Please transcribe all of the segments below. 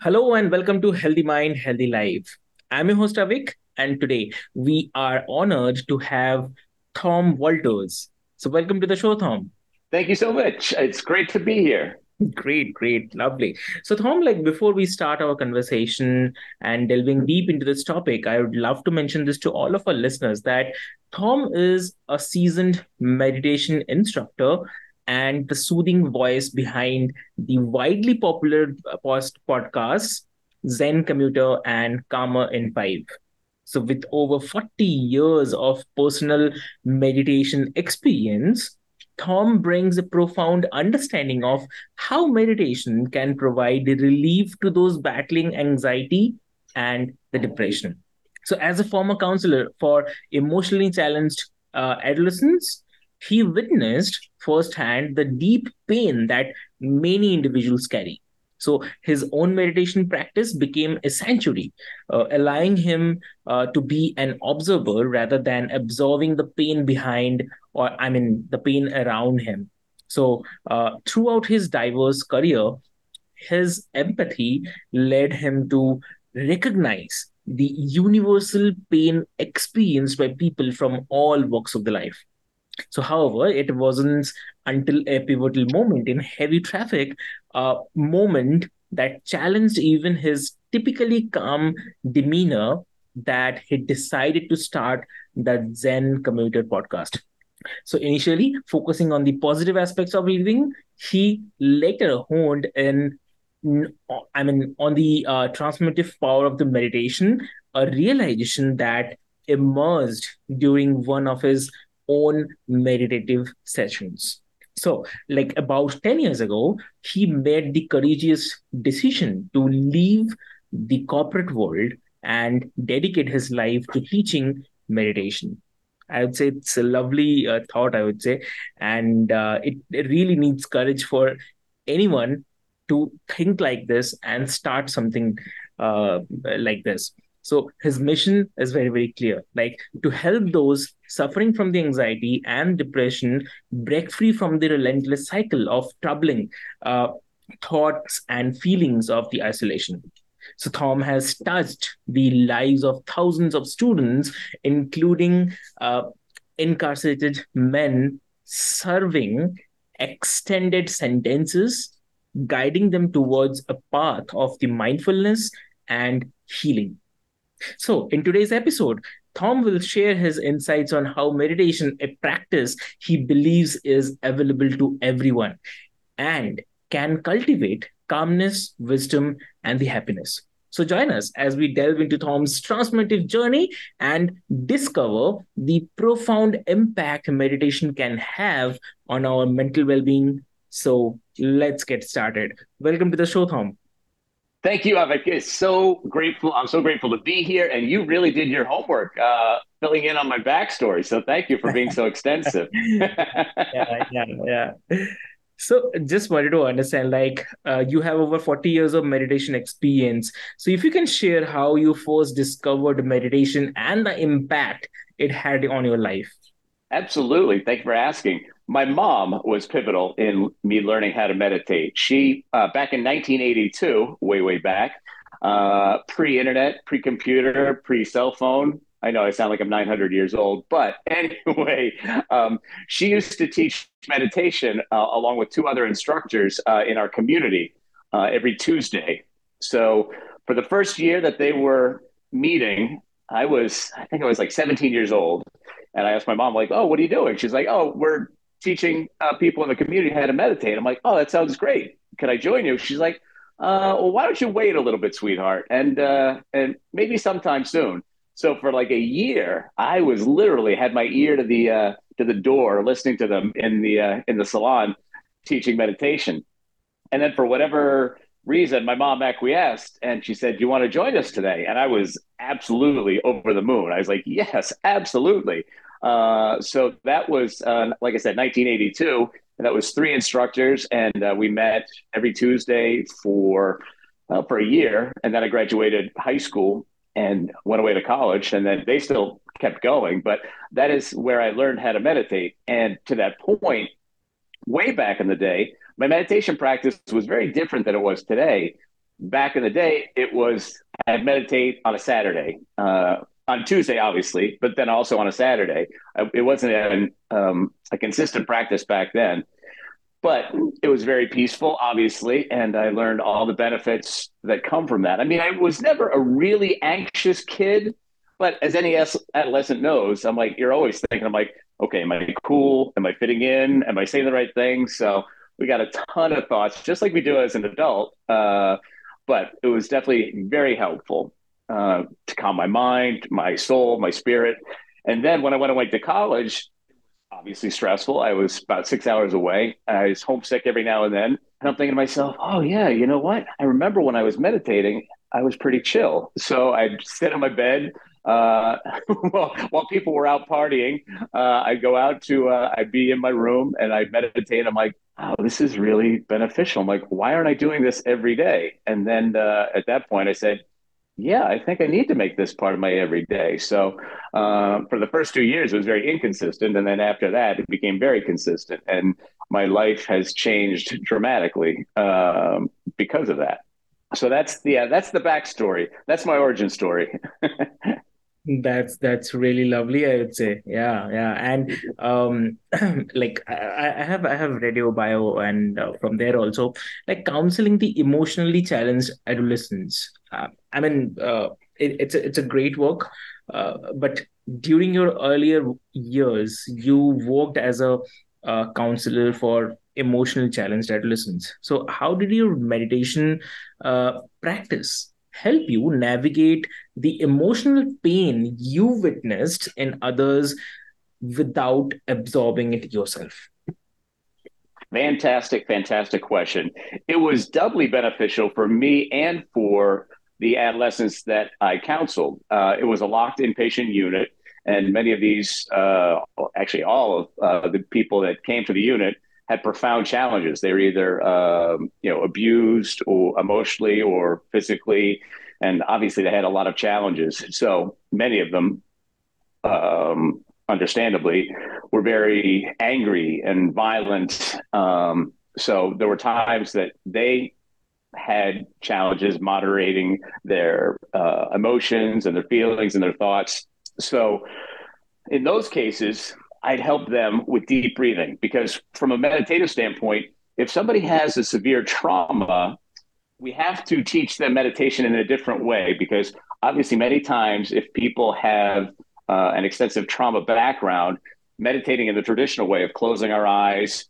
Hello and welcome to Healthy Mind, Healthy Life. I'm your host Avik, and today we are honored to have Thom Walters. So, welcome to the show, Thom. Thank you so much. It's great to be here. Great, great, lovely. So, Thom, like before we start our conversation and delving deep into this topic, I would love to mention this to all of our listeners that Thom is a seasoned meditation instructor and the soothing voice behind the widely popular post podcasts Zen Commuter and Calmer in Five. So, with over 40 years of personal meditation experience, Thom brings a profound understanding of how meditation can provide relief to those battling anxiety and the depression. So, as a former counselor for emotionally challenged uh, adolescents, he witnessed firsthand the deep pain that many individuals carry. So his own meditation practice became a sanctuary, uh, allowing him uh, to be an observer rather than absorbing the pain behind, or I mean, the pain around him. So uh, throughout his diverse career, his empathy led him to recognize the universal pain experienced by people from all walks of the life. So, however, it wasn't until a pivotal moment in heavy traffic, a moment that challenged even his typically calm demeanor, that he decided to start the Zen Commuter podcast. So, initially focusing on the positive aspects of living, he later honed in I mean, on the uh, transformative power of the meditation, a realization that emerged during one of his own meditative sessions. So, like about 10 years ago, he made the courageous decision to leave the corporate world and dedicate his life to teaching meditation. I would say it's a lovely uh, thought, I would say. And uh, it, it really needs courage for anyone to think like this and start something uh, like this. So his mission is very, very clear like to help those suffering from the anxiety and depression break free from the relentless cycle of troubling uh, thoughts and feelings of the isolation. So Thom has touched the lives of thousands of students, including uh, incarcerated men serving extended sentences, guiding them towards a path of the mindfulness and healing. So, in today's episode, Thom will share his insights on how meditation, a practice he believes is available to everyone and can cultivate calmness, wisdom, and the happiness. So, join us as we delve into Thom's transformative journey and discover the profound impact meditation can have on our mental well being. So, let's get started. Welcome to the show, Tom. Thank you, Avik. It's so grateful. I'm so grateful to be here, and you really did your homework, uh, filling in on my backstory. So thank you for being so extensive. yeah, yeah, yeah. So just wanted to understand, like uh, you have over 40 years of meditation experience. So if you can share how you first discovered meditation and the impact it had on your life. Absolutely. Thank you for asking my mom was pivotal in me learning how to meditate. She, uh, back in 1982, way, way back, uh, pre internet, pre computer, pre cell phone. I know I sound like I'm 900 years old, but anyway, um, she used to teach meditation uh, along with two other instructors uh, in our community uh, every Tuesday. So for the first year that they were meeting, I was, I think I was like 17 years old. And I asked my mom, like, oh, what are you doing? She's like, oh, we're teaching uh, people in the community how to meditate. I'm like, oh, that sounds great. Can I join you? She's like, uh, well, why don't you wait a little bit, sweetheart, and uh, and maybe sometime soon. So for like a year, I was literally had my ear to the uh, to the door, listening to them in the uh, in the salon, teaching meditation. And then for whatever reason, my mom acquiesced, and she said, "Do you want to join us today?" And I was absolutely over the moon. I was like, "Yes, absolutely." Uh, so that was, uh, like I said, 1982, and that was three instructors, and uh, we met every Tuesday for uh, for a year, and then I graduated high school and went away to college, and then they still kept going. But that is where I learned how to meditate, and to that point, way back in the day, my meditation practice was very different than it was today. Back in the day, it was I'd meditate on a Saturday. On Tuesday, obviously, but then also on a Saturday. It wasn't an, um, a consistent practice back then, but it was very peaceful, obviously, and I learned all the benefits that come from that. I mean, I was never a really anxious kid, but as any adolescent knows, I'm like, you're always thinking, I'm like, okay, am I cool? Am I fitting in? Am I saying the right thing? So we got a ton of thoughts, just like we do as an adult. Uh, but it was definitely very helpful uh, to calm my mind, my soul, my spirit. And then when I went away to college, obviously stressful. I was about six hours away. I was homesick every now and then. And I'm thinking to myself, oh, yeah, you know what? I remember when I was meditating, I was pretty chill. So I'd sit on my bed. Uh, while, while people were out partying, uh, I'd go out to, uh, I'd be in my room and I'd meditate. I'm like, oh, this is really beneficial. I'm like, why aren't I doing this every day? And then uh, at that point, I said, yeah, I think I need to make this part of my everyday. So uh, for the first two years, it was very inconsistent. And then after that, it became very consistent. And my life has changed dramatically um, because of that. So that's the, yeah, that's the backstory. That's my origin story. that's that's really lovely i would say. Yeah yeah. And um like I, I have i have read your bio and uh, from there also like counseling the emotionally challenged adolescents. Uh, i mean uh, it, it's a, it's a great work uh, but during your earlier years you worked as a uh, counselor for emotional challenged adolescents. So how did your meditation uh, practice help you navigate the emotional pain you witnessed in others without absorbing it yourself? Fantastic, fantastic question. It was doubly beneficial for me and for the adolescents that I counseled. Uh, it was a locked inpatient unit, and many of these, uh, actually, all of uh, the people that came to the unit had profound challenges. They were either um, you know abused or emotionally or physically, and obviously they had a lot of challenges. So many of them, um, understandably, were very angry and violent. Um, so there were times that they had challenges moderating their uh, emotions and their feelings and their thoughts. So in those cases, I'd help them with deep breathing because, from a meditative standpoint, if somebody has a severe trauma, we have to teach them meditation in a different way because, obviously, many times if people have uh, an extensive trauma background, meditating in the traditional way of closing our eyes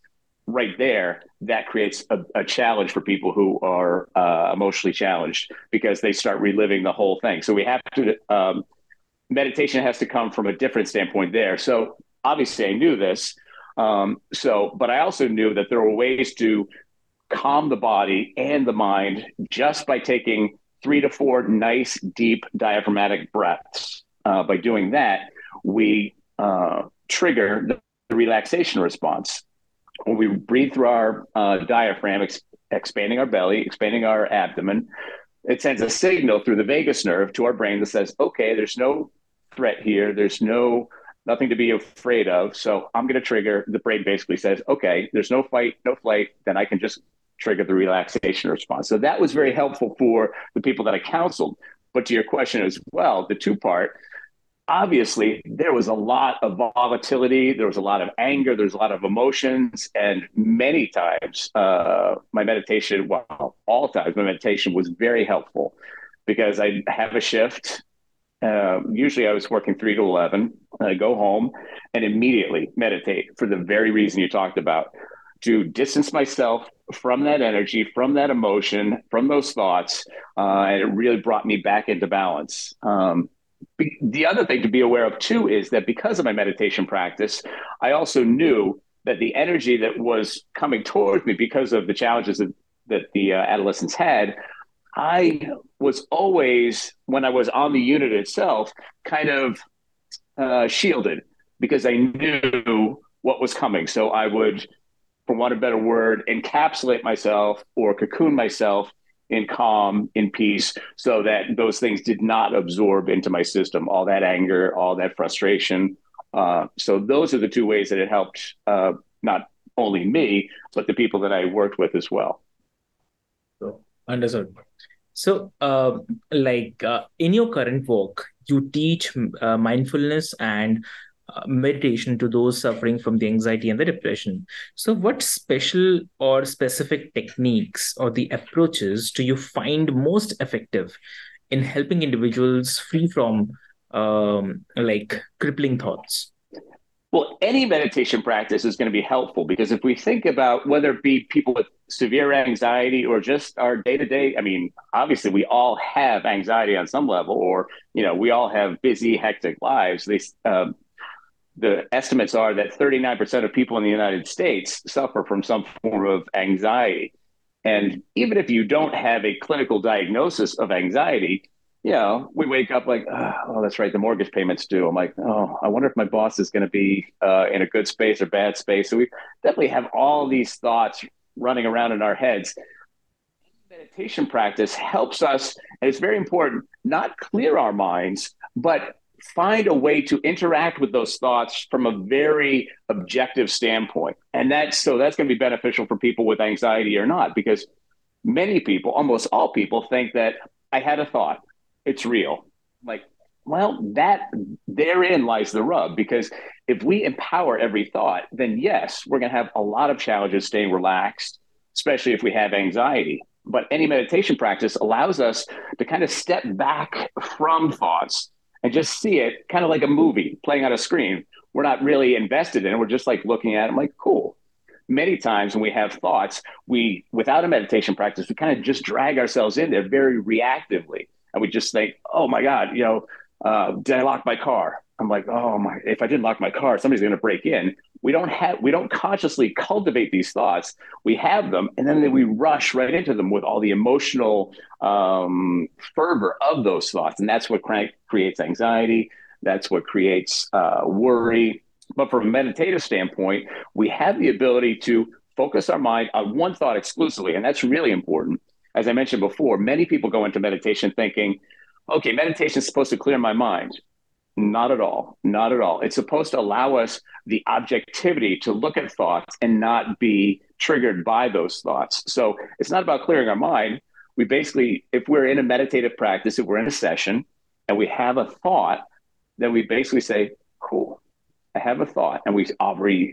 right there, that creates a, a challenge for people who are uh, emotionally challenged because they start reliving the whole thing. So we have to. Um, meditation has to come from a different standpoint there. So obviously I knew this. Um, so, but I also knew that there were ways to calm the body and the mind just by taking three to four nice, deep diaphragmatic breaths. Uh, by doing that, we uh, trigger the relaxation response. When we breathe through our uh, diaphragm, ex- expanding our belly, expanding our abdomen, it sends a signal through the vagus nerve to our brain that says, okay, there's no threat here. There's no nothing to be afraid of. So I'm going to trigger. The brain basically says, okay, there's no fight, no flight. Then I can just trigger the relaxation response. So that was very helpful for the people that I counseled. But to your question as well, the two part, obviously there was a lot of volatility, there was a lot of anger, there's a lot of emotions, and many times uh, my meditation, well, all times my meditation was very helpful because I have a shift Uh, usually I was working three to 11. I go home and immediately meditate for the very reason you talked about to distance myself from that energy, from that emotion, from those thoughts. Uh, and it really brought me back into balance. Um, the other thing to be aware of too is that because of my meditation practice, I also knew that the energy that was coming towards me because of the challenges that, that the uh, adolescents had, I was always, when I was on the unit itself, kind of uh, shielded because I knew what was coming. So I would, for want of a better word, encapsulate myself or cocoon myself in calm, in peace, so that those things did not absorb into my system, all that anger, all that frustration. Uh, so those are the two ways that it helped uh, not only me, but the people that I worked with as well. So, understood. So, uh, like uh, in your current work, you teach uh, mindfulness and uh, meditation to those suffering from the anxiety and the depression. So, what special or specific techniques or the approaches do you find most effective in helping individuals free from um, like crippling thoughts? Well, any meditation practice is going to be helpful because if we think about whether it be people with severe anxiety or just our day to day, I mean, obviously we all have anxiety on some level, or you know, we all have busy, hectic lives. They, um, the estimates are that 39% of people in the United States suffer from some form of anxiety. And even if you don't have a clinical diagnosis of anxiety, you know, we wake up like, oh, that's right, the mortgage payment's due. I'm like, oh, I wonder if my boss is going to be uh, in a good space or bad space. So we definitely have all these thoughts running around in our heads. Meditation practice helps us, and it's very important, not clear our minds, but find a way to interact with those thoughts from a very objective standpoint. And that's so that's going to be beneficial for people with anxiety or not, because many people, almost all people, think that I had a thought, it's real. Like, well, that therein lies the rub, because if we empower every thought, then yes, we're going to have a lot of challenges staying relaxed, especially if we have anxiety. But any meditation practice allows us to kind of step back from thoughts and just see it kind of like a movie playing on a screen. We're not really invested in it. We're just like looking at it, I'm like, cool. Many times when we have thoughts, we, without a meditation practice, we kind of just drag ourselves in there very reactively. And we just think, oh my God, you know, uh, did I lock my car? I'm like, oh my, if I didn't lock my car, somebody's going to break in. We don't have, we don't consciously cultivate these thoughts. We have them, and then we rush right into them with all the emotional um, fervor of those thoughts, and that's what creates anxiety. That's what creates uh, worry. But from a meditative standpoint, we have the ability to focus our mind on one thought exclusively, and that's really important. As I mentioned before, many people go into meditation thinking, okay, meditation is supposed to clear my mind. Not at all. Not at all. It's supposed to allow us the objectivity to look at thoughts and not be triggered by those thoughts. So it's not about clearing our mind. We basically, if we're in a meditative practice, if we're in a session and we have a thought, then we basically say, cool, I have a thought. And we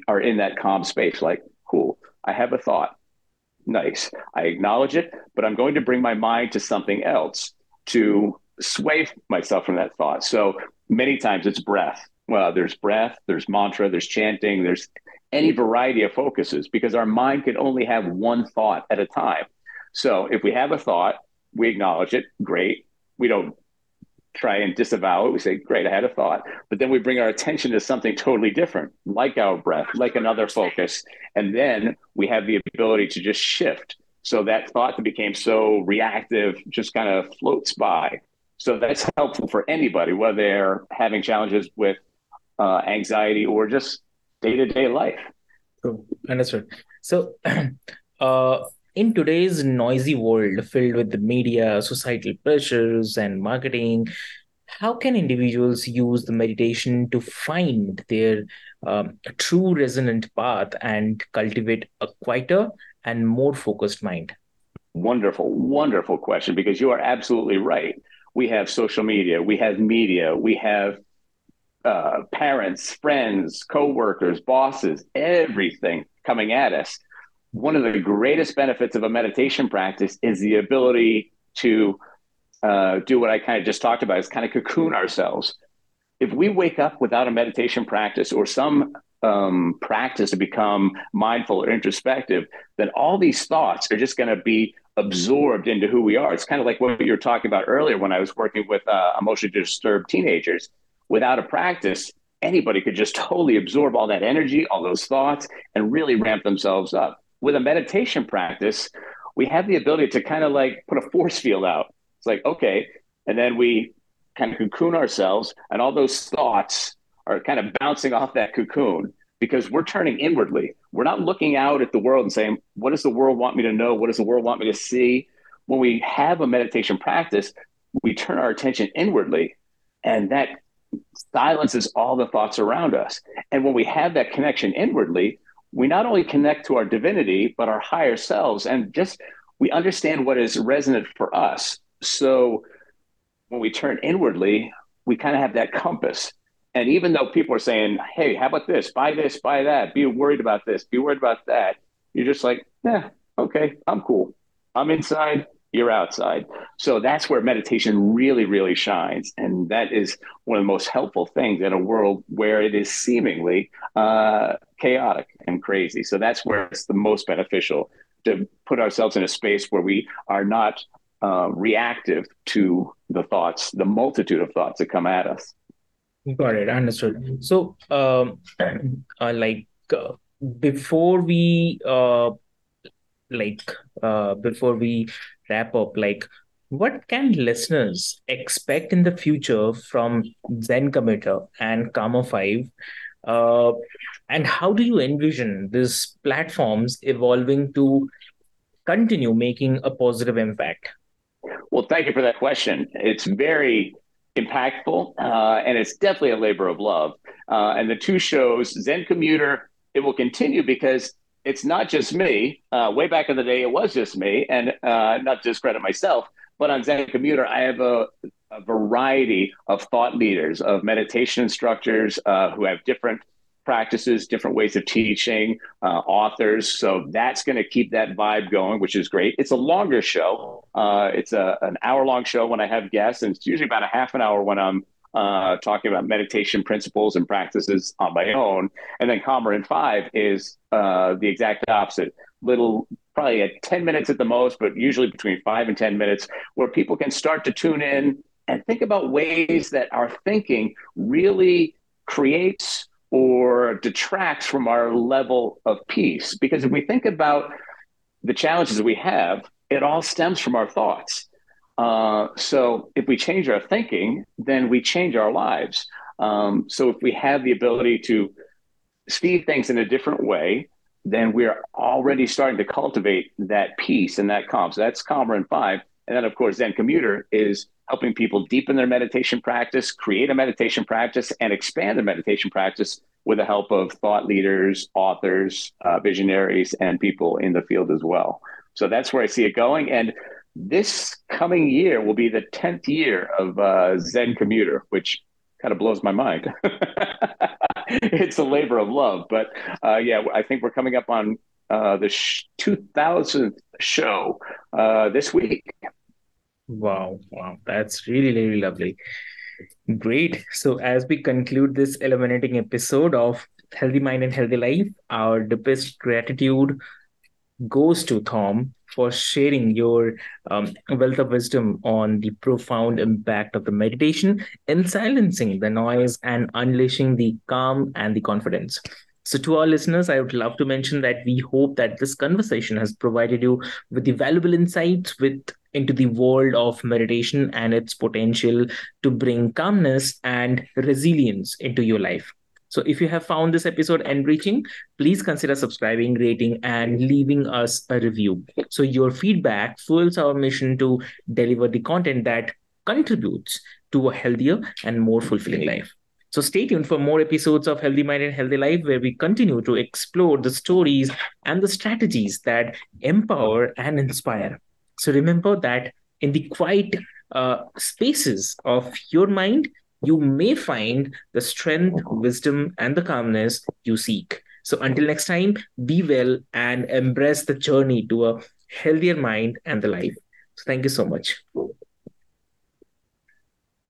are in that calm space, like, cool, I have a thought. Nice. I acknowledge it, but I'm going to bring my mind to something else to sway myself from that thought. So many times it's breath. Well, there's breath, there's mantra, there's chanting, there's any variety of focuses because our mind can only have one thought at a time. So if we have a thought, we acknowledge it, great. We don't try and disavow it. We say, great, I had a thought. But then we bring our attention to something totally different, like our breath, like another focus. And then we have the ability to just shift. So that thought that became so reactive just kind of floats by. So that's helpful for anybody, whether they're having challenges with uh, anxiety or just day to day life. Cool. Understood. So, uh, in today's noisy world filled with the media, societal pressures, and marketing, how can individuals use the meditation to find their um, true resonant path and cultivate a quieter and more focused mind? Wonderful, wonderful question because you are absolutely right we have social media, we have media, we have uh, parents, friends, coworkers, bosses, everything coming at us. One of the greatest benefits of a meditation practice is the ability to uh, do what I kind of just talked about is kind of cocoon ourselves. If we wake up without a meditation practice or some um, practice to become mindful or introspective, then all these thoughts are just going to be absorbed into who we are. It's kind of like what you were talking about earlier when I was working with uh, emotionally disturbed teenagers. Without a practice, anybody could just totally absorb all that energy, all those thoughts, and really ramp themselves up. With a meditation practice, we have the ability to kind of like put a force field out. It's like, okay. And then we kind of cocoon ourselves, and all those thoughts are kind of bouncing off that cocoon because we're turning inwardly. We're not looking out at the world and saying, what does the world want me to know? What does the world want me to see? When we have a meditation practice, we turn our attention inwardly, and that silences all the thoughts around us. And when we have that connection inwardly, we not only connect to our divinity, but our higher selves, and just we understand what is resonant for us. So when we turn inwardly, we kind of have that compass and even though people are saying, hey, how about this? Buy this, buy that, be worried about this, be worried about that, you're just like, yeah, okay, I'm cool. I'm inside, you're outside. So that's where meditation really, really shines. And that is one of the most helpful things in a world where it is seemingly uh, chaotic and crazy. So that's where it's the most beneficial to put ourselves in a space where we are not uh, reactive to the thoughts, the multitude of thoughts that come at us. Got it. Understood. So, um, uh, like uh, before we uh, like uh, before we wrap up, like what can listeners expect in the future from Zen Commuter and Calmer Five? Uh, and how do you envision these platforms evolving to continue making a positive impact? Well, thank you for that question. It's very impactful, uh, and it's definitely a labor of love. Uh, and the two shows, Zen Commuter, it will continue because it's not just me. Uh, way back in the day, it was just me, and uh, not to discredit myself, but on Zen Commuter, I have a, a variety of thought leaders, of meditation instructors uh, who have different practices, different ways of teaching, uh, authors. So that's going to keep that vibe going, which is great. It's a longer show. Uh, it's a, an hour long show when I have guests, and it's usually about a half an hour when I'm uh, talking about meditation principles and practices on my own. And then Calmer in Five is uh, the exact opposite. Little, probably at 10 minutes at the most, but usually between five and 10 minutes, where people can start to tune in and think about ways that our thinking really creates or detracts from our level of peace. Because if we think about the challenges we have, it all stems from our thoughts. Uh, so if we change our thinking, then we change our lives. Um, so if we have the ability to see things in a different way, then we're already starting to cultivate that peace and that calm. So that's calmer in Five. And then, of course, Zen Commuter is helping people deepen their meditation practice, create a meditation practice, and expand their meditation practice with the help of thought leaders, authors, uh, visionaries, and people in the field as well. So that's where I see it going. And this coming year will be the 10th year of uh, Zen Commuter, which kind of blows my mind. it's a labor of love. But uh, yeah, I think we're coming up on uh, the sh- 2000th show uh, this week. Wow, wow, that's really, really lovely. Great. So, as we conclude this illuminating episode of Healthy Mind and Healthy Life, our deepest gratitude goes to Thom for sharing your um, wealth of wisdom on the profound impact of the meditation in silencing the noise and unleashing the calm and the confidence. So, to our listeners, I would love to mention that we hope that this conversation has provided you with the valuable insights with into the world of meditation and its potential to bring calmness and resilience into your life. So, if you have found this episode enriching, please consider subscribing, rating, and leaving us a review. So, your feedback fuels our mission to deliver the content that contributes to a healthier and more fulfilling life. So stay tuned for more episodes of Healthy Mind and Healthy Life, where we continue to explore the stories and the strategies that empower and inspire. So remember that in the quiet uh, spaces of your mind, you may find the strength, wisdom, and the calmness you seek. So until next time, be well and embrace the journey to a healthier mind and the life. So thank you so much.